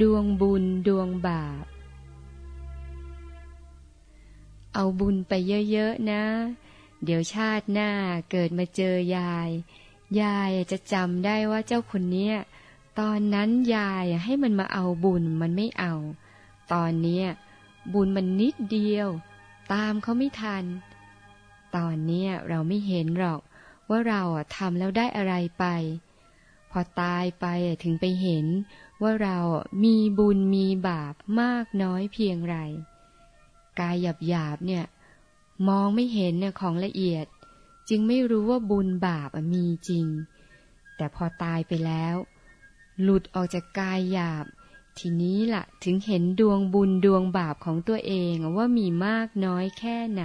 ดวงบุญดวงบาป เอาบุญไปเยอะๆนะ เดี๋ยวชาติหน้าเกิดมาเจอยาย ยายจะจำได้ว่าเจ้าคนเนี้ยตอนนั้นยายให้มันมาเอาบุญมันไม่เอา ตอนเนี้ยบุญมันนิดเดียว ตามเขาไม่ทัน ตอนเนี้ยเราไม่เห็นหรอกว่าเราทำแล้วได้อะไรไป อตายไปถึงไปเห็นว่าเรามีบุญมีบาปมากน้อยเพียงไร กายหยาบหยาบเนี่ย มองไม่เห็นเนี่ยของละเอียด จึงไม่รู้ว่าบุญบาปมีจริง แต่พอตายไปแล้ว หลุดออกจากกายหยาบ ทีนี้ละ่ะถึงเห็นดวงบุญดวงบาปของตัวเองว่ามีมากน้อยแค่ไหน